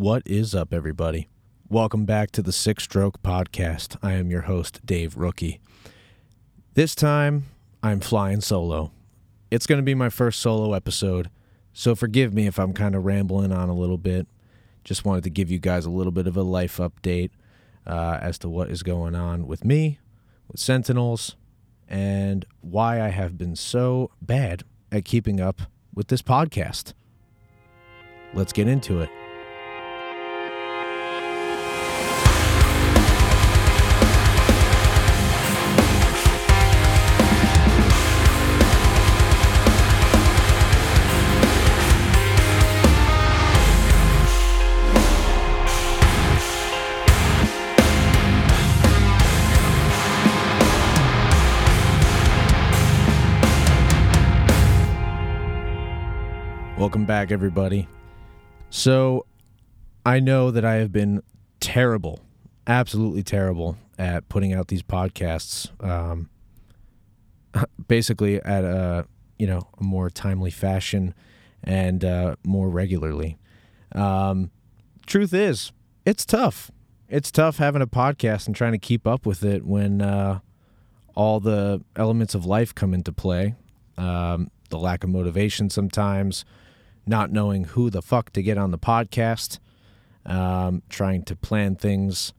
What is up, everybody? Welcome back to the Six Stroke Podcast. I am your host, Dave Rookie. This time, I'm flying solo. It's going to be my first solo episode, so forgive me if I'm kind of rambling on a little bit. Just wanted to give you guys a little bit of a life update uh, as to what is going on with me, with Sentinels, and why I have been so bad at keeping up with this podcast. Let's get into it. Welcome back, everybody. So, I know that I have been terrible, absolutely terrible at putting out these podcasts. Um, basically, at a you know a more timely fashion and uh, more regularly. Um, truth is, it's tough. It's tough having a podcast and trying to keep up with it when uh, all the elements of life come into play. Um, the lack of motivation sometimes not knowing who the fuck to get on the podcast, um, trying to plan things,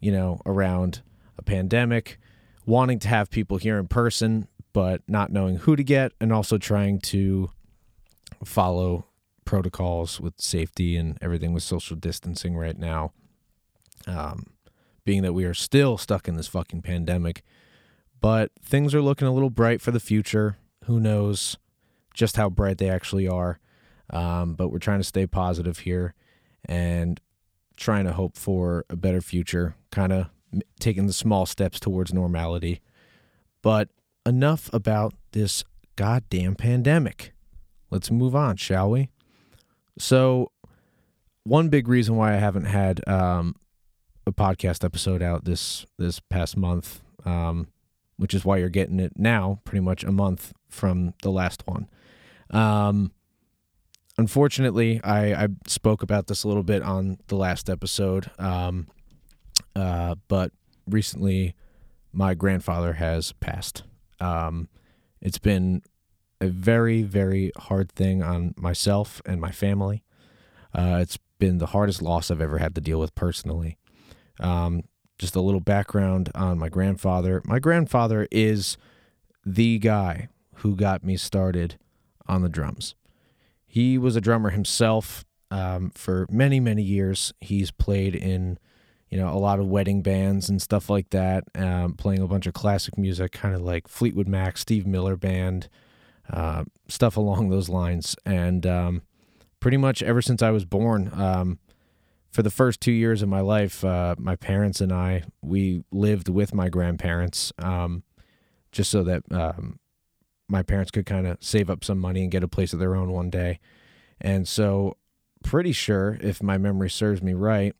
you know, around a pandemic, wanting to have people here in person, but not knowing who to get, and also trying to follow protocols with safety and everything with social distancing right now. Um, being that we are still stuck in this fucking pandemic, but things are looking a little bright for the future. Who knows just how bright they actually are? Um, but we're trying to stay positive here and trying to hope for a better future, kind of taking the small steps towards normality. But enough about this goddamn pandemic. Let's move on, shall we? So, one big reason why I haven't had um, a podcast episode out this this past month, um, which is why you're getting it now, pretty much a month from the last one. Um, unfortunately, I, I spoke about this a little bit on the last episode, um, uh, but recently my grandfather has passed. Um, it's been a very, very hard thing on myself and my family. Uh, it's been the hardest loss I've ever had to deal with personally. Um, just a little background on my grandfather. My grandfather is the guy who got me started on the drums. He was a drummer himself um, for many, many years. He's played in, you know, a lot of wedding bands and stuff like that, um, playing a bunch of classic music, kind of like Fleetwood Mac, Steve Miller Band, uh, stuff along those lines. And um, pretty much ever since I was born, um, for the first two years of my life, uh, my parents and I, we lived with my grandparents um, just so that um, my parents could kind of save up some money and get a place of their own one day. And so, pretty sure, if my memory serves me right,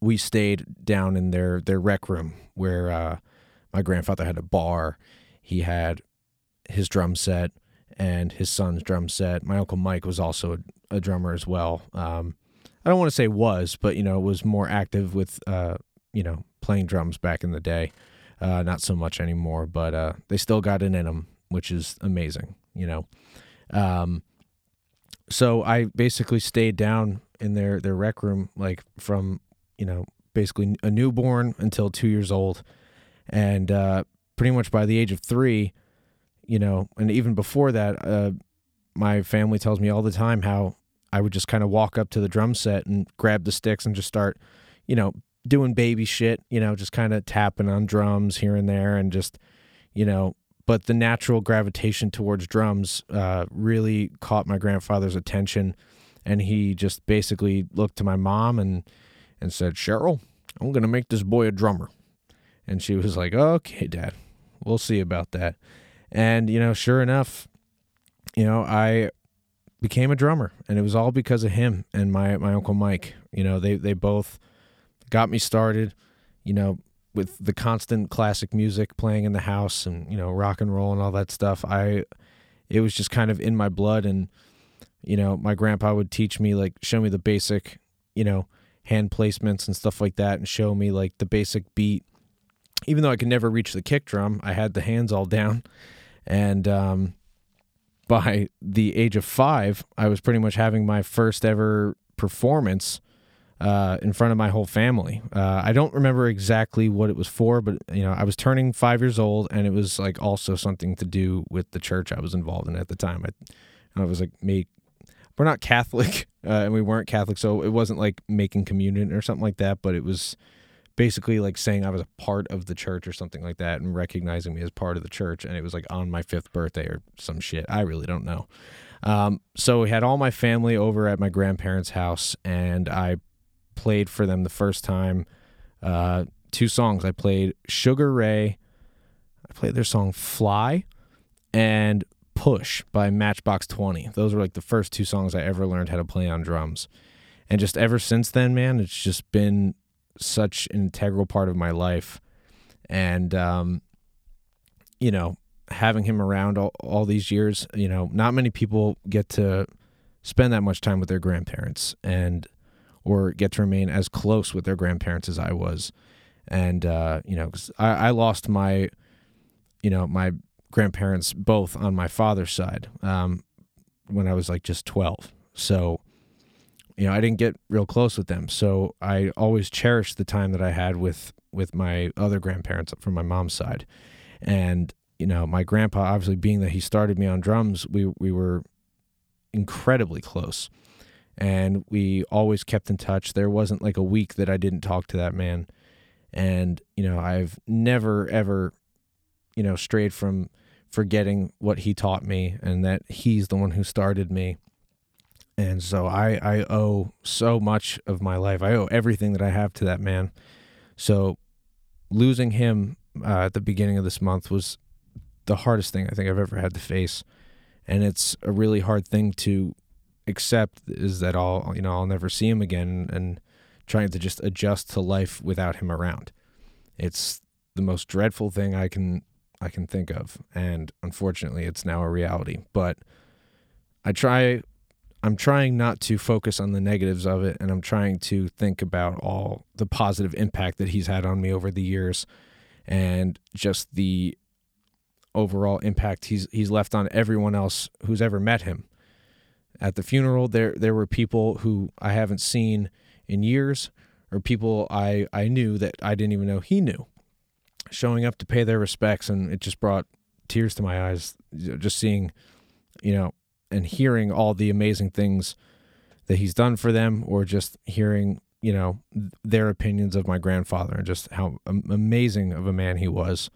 we stayed down in their their rec room where uh, my grandfather had a bar. He had his drum set and his son's drum set. My uncle Mike was also a, a drummer as well. Um, I don't want to say was, but you know, was more active with uh, you know playing drums back in the day. Uh, not so much anymore, but uh, they still got it in them which is amazing, you know. Um, so I basically stayed down in their their rec room like from you know basically a newborn until two years old, and uh, pretty much by the age of three, you know, and even before that, uh, my family tells me all the time how I would just kind of walk up to the drum set and grab the sticks and just start, you know, doing baby shit, you know, just kind of tapping on drums here and there and just, you know, but the natural gravitation towards drums uh, really caught my grandfather's attention, and he just basically looked to my mom and and said, "Cheryl, I'm gonna make this boy a drummer," and she was like, "Okay, Dad, we'll see about that." And you know, sure enough, you know, I became a drummer, and it was all because of him and my my uncle Mike. You know, they they both got me started. You know, with the constant classic music playing in the house and you know rock and roll and all that stuff i it was just kind of in my blood and you know my grandpa would teach me like show me the basic you know, hand placements and stuff like that and show me like the basic beat. Even though I could never reach the kick drum, I had the hands all down. And um, by the age of five, I was pretty much having my first ever performance uh, in front of my whole family. Uh, I don't remember exactly what it was for, but you know, I was turning five years old, and it was like also something to do with the church I was involved in at the time. I, I was like, make we're not Catholic, uh, and we weren't Catholic, so it wasn't like making communion or something like that. But it was basically like saying I was a part of the church or something like that, and recognizing me as part of the church. And it was like on my fifth birthday or some shit. I really don't know. Um, so we had all my family over at my grandparents' house, and I played for them the first time. Uh, two songs. I played Sugar Ray. I played their song Fly and Push by Matchbox 20. Those were like the first two songs I ever learned how to play on drums. And just ever since then, man, it's just been such an integral part of my life. And, um, you know, having him around all, all these years, you know, not many people get to spend that much time with their grandparents. And, or get to remain as close with their grandparents as I was. And uh, you know, cause I, I lost my, you know, my grandparents both on my father's side um, when I was like just twelve. So, you know, I didn't get real close with them. So I always cherished the time that I had with with my other grandparents from my mom's side. And you know, my grandpa, obviously being that he started me on drums, we we were incredibly close and we always kept in touch. There wasn't like a week that I didn't talk to that man. And, you know, I've never, ever, you know, strayed from forgetting what he taught me and that he's the one who started me. And so I, I owe so much of my life. I owe everything that I have to that man. So losing him uh, at the beginning of this month was the hardest thing I think I've ever had to face. And it's a really hard thing to accept is that I'll you know I'll never see him again and trying to just adjust to life without him around. It's the most dreadful thing I can I can think of and unfortunately it's now a reality. But I try I'm trying not to focus on the negatives of it and I'm trying to think about all the positive impact that he's had on me over the years and just the overall impact he's he's left on everyone else who's ever met him at the funeral, there there were people who I haven't seen in years, or people I I knew that I didn't even know he knew, showing up to pay their respects, and it just brought tears to my eyes, just seeing, you know, and hearing all the amazing things that he's done for them, or just hearing you know their opinions of my grandfather and just how amazing of a man he was.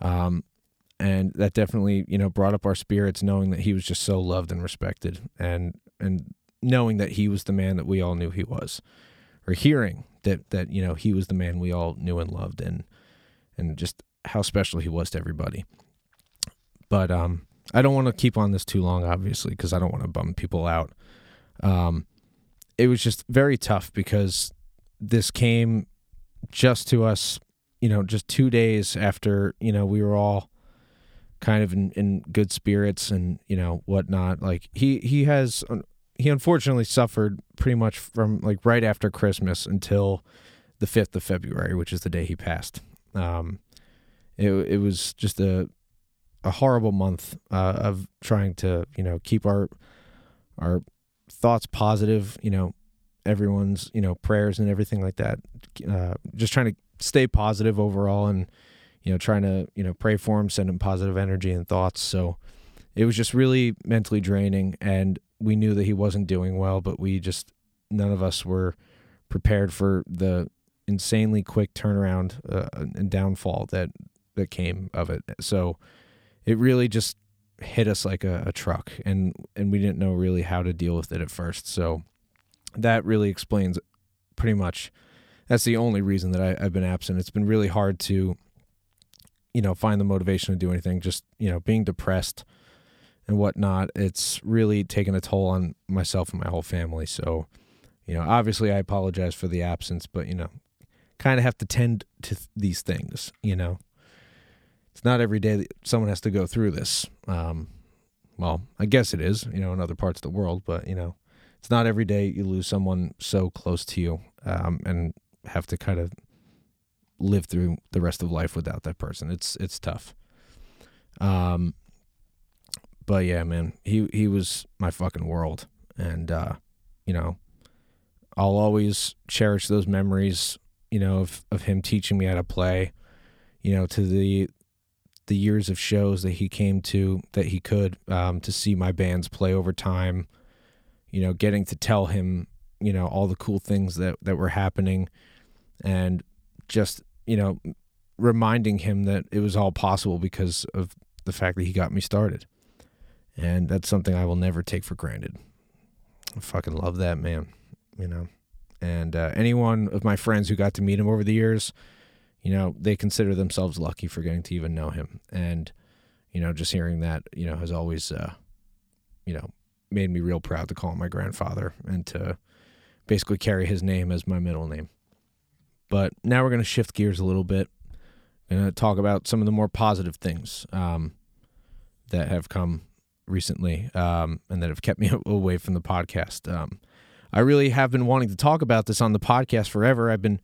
Um, and that definitely you know brought up our spirits knowing that he was just so loved and respected and and knowing that he was the man that we all knew he was or hearing that that you know he was the man we all knew and loved and and just how special he was to everybody. But um I don't want to keep on this too long obviously because I don't want to bum people out. Um it was just very tough because this came just to us you know just 2 days after you know we were all kind of in, in good spirits and you know whatnot. Like he he has he unfortunately suffered pretty much from like right after Christmas until the fifth of February, which is the day he passed. Um, it it was just a a horrible month uh, of trying to you know keep our our thoughts positive. You know everyone's you know prayers and everything like that. Uh, just trying to stay positive overall and you know, trying to, you know, pray for him, send him positive energy and thoughts. So it was just really mentally draining. And we knew that he wasn't doing well, but we just, none of us were prepared for the insanely quick turnaround uh, and downfall that, that came of it. So it really just hit us like a, a truck and, and we didn't know really how to deal with it at first. So that really explains pretty much that's the only reason that I, have been absent. It's been really hard to you know find the motivation to do anything just you know being depressed and whatnot it's really taken a toll on myself and my whole family. So you know obviously i apologize for the absence but you know kind of have to tend to th- these things you know? It's not every day that someone has to go through this. Um, well i guess it is you know in other parts of the world but you know it's not every day you lose someone so close to you um, and have to kind of live through the rest of life without that person. It's it's tough. Um, but yeah, man, he he was my fucking world, and uh, you know, I'll always cherish those memories. You know, of of him teaching me how to play. You know, to the the years of shows that he came to that he could um, to see my bands play over time. You know, getting to tell him, you know, all the cool things that that were happening, and just you know, reminding him that it was all possible because of the fact that he got me started. And that's something I will never take for granted. I fucking love that man, you know. And uh, anyone of my friends who got to meet him over the years, you know, they consider themselves lucky for getting to even know him. And, you know, just hearing that, you know, has always, uh, you know, made me real proud to call him my grandfather and to basically carry his name as my middle name. But now we're going to shift gears a little bit and talk about some of the more positive things um, that have come recently um, and that have kept me away from the podcast. Um, I really have been wanting to talk about this on the podcast forever. I've been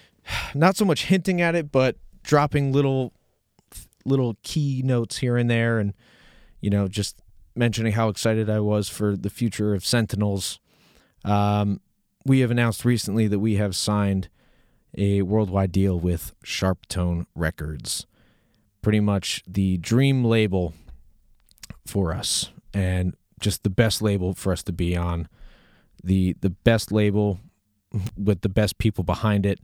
not so much hinting at it, but dropping little little key notes here and there, and you know, just mentioning how excited I was for the future of Sentinels. Um, we have announced recently that we have signed a worldwide deal with Sharptone Records. Pretty much the dream label for us and just the best label for us to be on. The the best label with the best people behind it.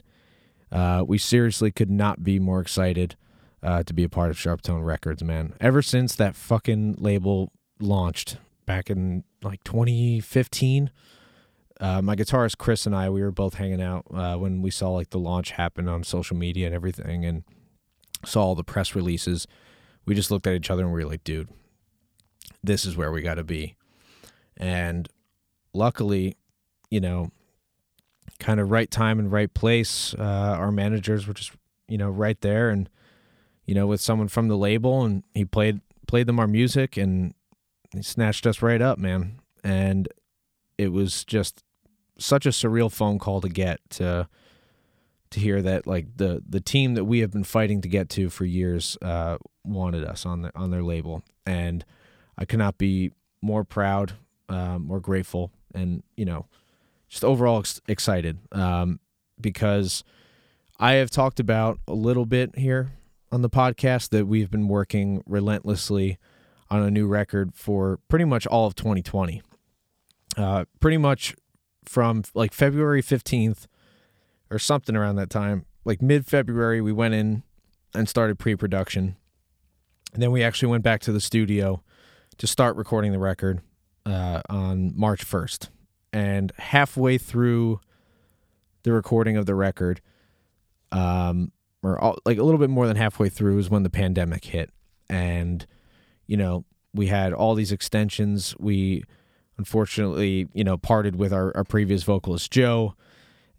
Uh, we seriously could not be more excited uh, to be a part of Sharptone Records, man. Ever since that fucking label launched back in like 2015, uh, my guitarist Chris and I, we were both hanging out uh, when we saw like the launch happen on social media and everything, and saw all the press releases. We just looked at each other and we were like, "Dude, this is where we got to be." And luckily, you know, kind of right time and right place. Uh, our managers were just, you know, right there, and you know, with someone from the label, and he played played them our music, and he snatched us right up, man. And it was just such a surreal phone call to get to to hear that like the the team that we have been fighting to get to for years uh, wanted us on the, on their label, and I cannot be more proud, um, more grateful, and you know, just overall ex- excited um, because I have talked about a little bit here on the podcast that we've been working relentlessly on a new record for pretty much all of 2020. Uh, pretty much from like February 15th or something around that time. Like mid February, we went in and started pre production. And then we actually went back to the studio to start recording the record uh, on March 1st. And halfway through the recording of the record, um, or all, like a little bit more than halfway through, is when the pandemic hit. And, you know, we had all these extensions. We unfortunately, you know, parted with our, our previous vocalist, Joe.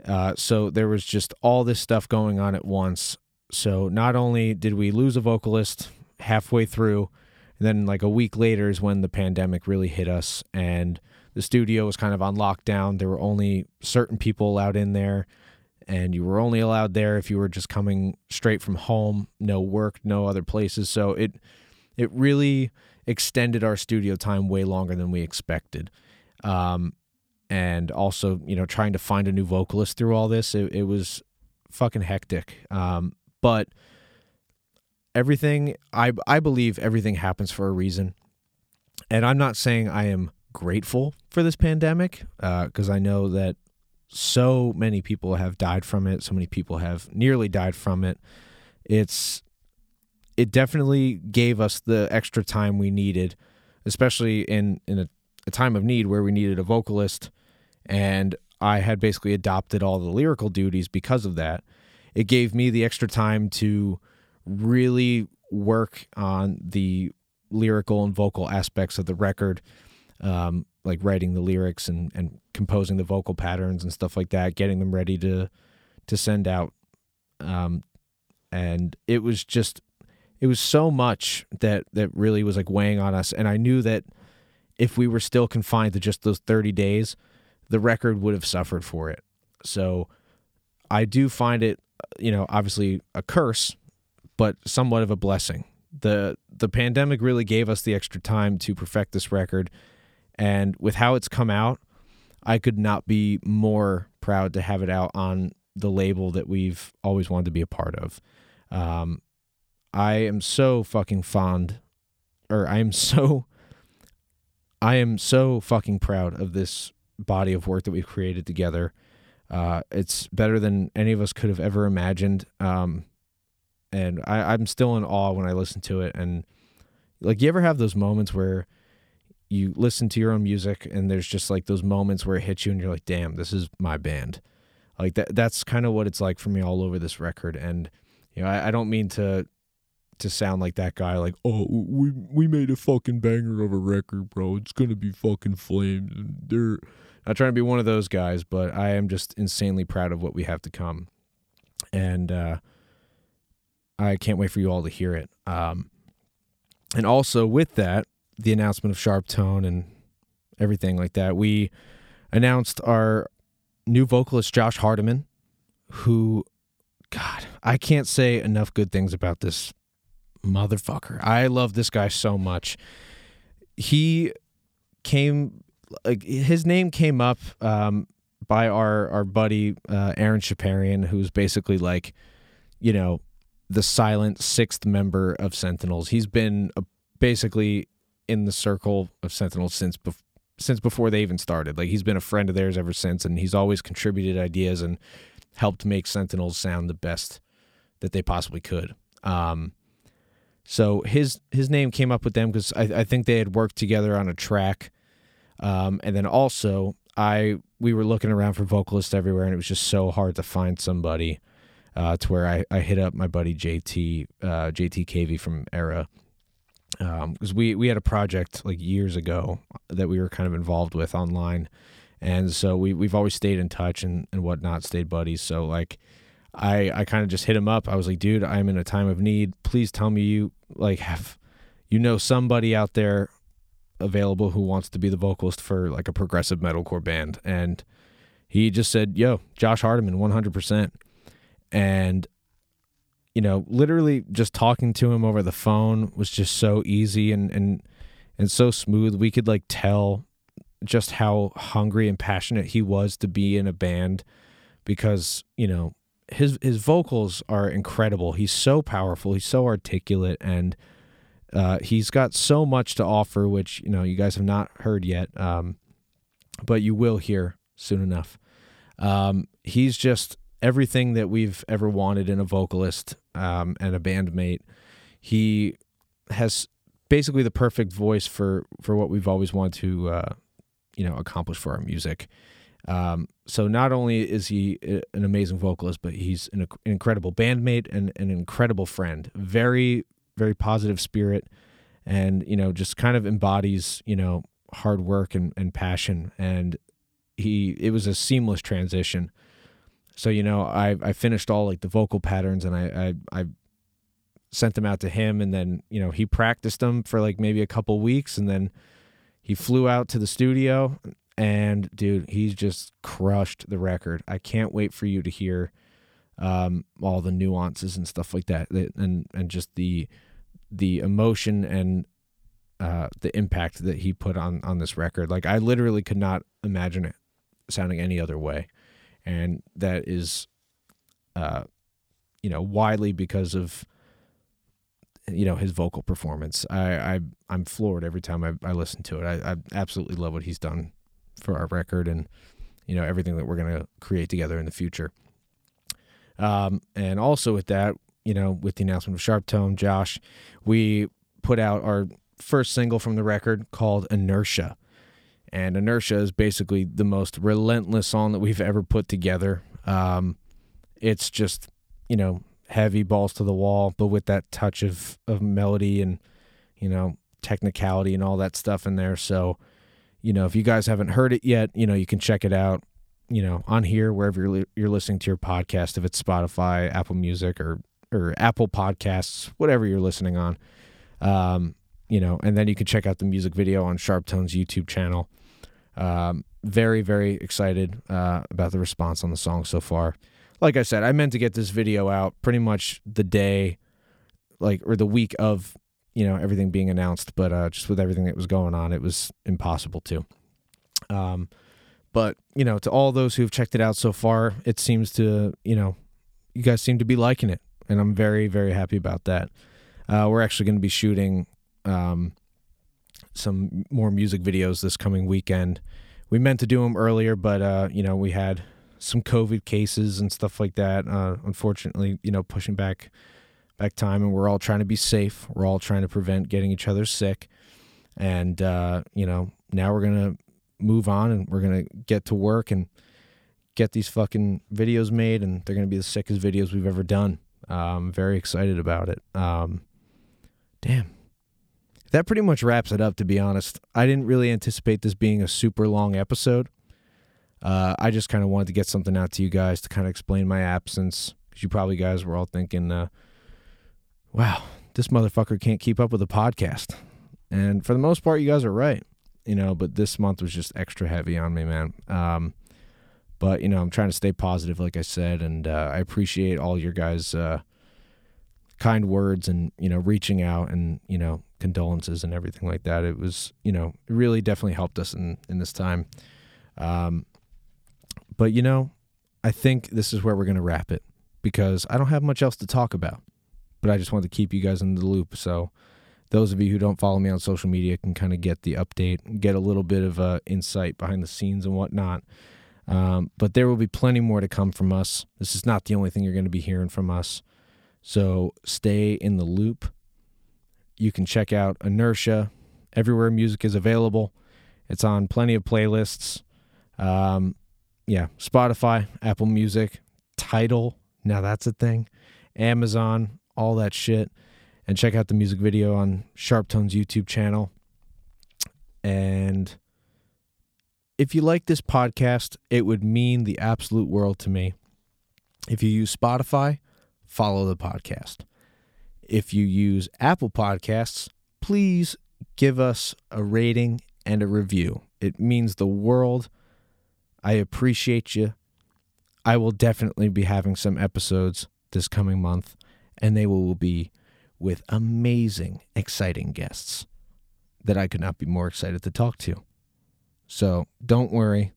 Uh, so there was just all this stuff going on at once. So not only did we lose a vocalist halfway through, and then like a week later is when the pandemic really hit us, and the studio was kind of on lockdown. There were only certain people allowed in there, and you were only allowed there if you were just coming straight from home, no work, no other places. So it it really extended our studio time way longer than we expected. Um, and also, you know, trying to find a new vocalist through all this, it, it was fucking hectic. Um, but everything, I, I believe everything happens for a reason. And I'm not saying I am grateful for this pandemic because uh, I know that so many people have died from it. So many people have nearly died from it. It's it definitely gave us the extra time we needed, especially in in a, a time of need where we needed a vocalist, and I had basically adopted all the lyrical duties because of that. It gave me the extra time to really work on the lyrical and vocal aspects of the record, um, like writing the lyrics and, and composing the vocal patterns and stuff like that, getting them ready to to send out. Um, and it was just it was so much that that really was like weighing on us and i knew that if we were still confined to just those 30 days the record would have suffered for it. So I do find it, you know, obviously a curse, but somewhat of a blessing. The the pandemic really gave us the extra time to perfect this record and with how it's come out, I could not be more proud to have it out on the label that we've always wanted to be a part of. Um, I am so fucking fond, or I am so, I am so fucking proud of this body of work that we've created together. Uh, it's better than any of us could have ever imagined. Um, and I, I'm still in awe when I listen to it. And like, you ever have those moments where you listen to your own music and there's just like those moments where it hits you and you're like, damn, this is my band. Like that that's kind of what it's like for me all over this record. And you know, I, I don't mean to to sound like that guy, like, oh, we we made a fucking banger of a record, bro. It's gonna be fucking flames. They're not trying to be one of those guys, but I am just insanely proud of what we have to come, and uh, I can't wait for you all to hear it. Um, and also with that, the announcement of Sharp Tone and everything like that, we announced our new vocalist Josh Hardiman, who, God, I can't say enough good things about this motherfucker. I love this guy so much. He came, like his name came up um, by our our buddy uh, Aaron Shaparian, who's basically like, you know, the silent sixth member of Sentinels. He's been a, basically in the circle of Sentinels since bef- since before they even started. Like he's been a friend of theirs ever since, and he's always contributed ideas and helped make Sentinels sound the best that they possibly could. Um, so his his name came up with them because I, I think they had worked together on a track, um, and then also I we were looking around for vocalists everywhere, and it was just so hard to find somebody. Uh, to where I, I hit up my buddy JT uh, JT Cavey from Erra because um, we we had a project like years ago that we were kind of involved with online, and so we we've always stayed in touch and and whatnot, stayed buddies. So like, I I kind of just hit him up. I was like, dude, I'm in a time of need. Please tell me you like have you know somebody out there available who wants to be the vocalist for like a progressive metalcore band, and he just said, yo, Josh Hardiman, 100 percent, and you know, literally just talking to him over the phone was just so easy and and and so smooth. We could like tell just how hungry and passionate he was to be in a band because, you know, his his vocals are incredible. He's so powerful, he's so articulate and uh, he's got so much to offer, which you know you guys have not heard yet, um, but you will hear soon enough. Um, he's just everything that we've ever wanted in a vocalist um, and a bandmate. He has basically the perfect voice for for what we've always wanted to uh, you know accomplish for our music. Um, so not only is he an amazing vocalist, but he's an, an incredible bandmate and an incredible friend. Very very positive spirit, and you know just kind of embodies you know hard work and, and passion. And he it was a seamless transition so you know, I I finished all like the vocal patterns and I I, I sent them out to him and then you know he practiced them for like maybe a couple weeks and then he flew out to the studio and dude he's just crushed the record i can't wait for you to hear um, all the nuances and stuff like that and and just the the emotion and uh, the impact that he put on on this record like i literally could not imagine it sounding any other way and that is, uh, you know, widely because of you know his vocal performance. I, I I'm floored every time I, I listen to it. I, I absolutely love what he's done for our record and you know everything that we're gonna create together in the future. Um, and also with that, you know, with the announcement of Sharp Tone, Josh, we put out our first single from the record called Inertia. And Inertia is basically the most relentless song that we've ever put together. Um, it's just, you know, heavy balls to the wall, but with that touch of, of melody and, you know, technicality and all that stuff in there. So, you know, if you guys haven't heard it yet, you know, you can check it out, you know, on here, wherever you're, you're listening to your podcast, if it's Spotify, Apple Music, or, or Apple Podcasts, whatever you're listening on. Um, you know, and then you can check out the music video on Sharp Tone's YouTube channel. Um, very, very excited uh, about the response on the song so far. Like I said, I meant to get this video out pretty much the day, like, or the week of, you know, everything being announced, but uh, just with everything that was going on, it was impossible to. Um, but, you know, to all those who have checked it out so far, it seems to, you know, you guys seem to be liking it. And I'm very, very happy about that. Uh, we're actually going to be shooting um, some more music videos this coming weekend. We meant to do them earlier, but uh, you know we had some COVID cases and stuff like that. Uh, unfortunately, you know, pushing back back time, and we're all trying to be safe. We're all trying to prevent getting each other sick, and uh, you know now we're gonna move on and we're gonna get to work and get these fucking videos made, and they're gonna be the sickest videos we've ever done. I'm very excited about it. Um, damn, that pretty much wraps it up, to be honest. I didn't really anticipate this being a super long episode. Uh, I just kind of wanted to get something out to you guys to kind of explain my absence. Because you probably guys were all thinking, uh, wow, this motherfucker can't keep up with the podcast. And for the most part, you guys are right. You know, but this month was just extra heavy on me, man. Um, but, you know, I'm trying to stay positive, like I said. And uh, I appreciate all your guys' uh, kind words and, you know, reaching out and, you know, condolences and everything like that. It was, you know, it really definitely helped us in in this time. Um, but you know, I think this is where we're gonna wrap it because I don't have much else to talk about. But I just want to keep you guys in the loop. So those of you who don't follow me on social media can kind of get the update, get a little bit of uh, insight behind the scenes and whatnot. Um, but there will be plenty more to come from us. This is not the only thing you're going to be hearing from us. So stay in the loop. You can check out Inertia everywhere music is available. It's on plenty of playlists. Um, yeah, Spotify, Apple Music, Tidal. Now that's a thing. Amazon, all that shit. And check out the music video on Sharptone's YouTube channel. And if you like this podcast, it would mean the absolute world to me. If you use Spotify, follow the podcast. If you use Apple Podcasts, please give us a rating and a review. It means the world. I appreciate you. I will definitely be having some episodes this coming month, and they will be with amazing, exciting guests that I could not be more excited to talk to. So don't worry.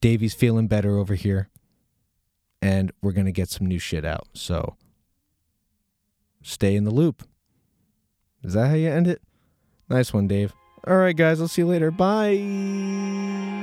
Davey's feeling better over here, and we're going to get some new shit out. So stay in the loop. Is that how you end it? Nice one, Dave. All right, guys, I'll see you later. Bye.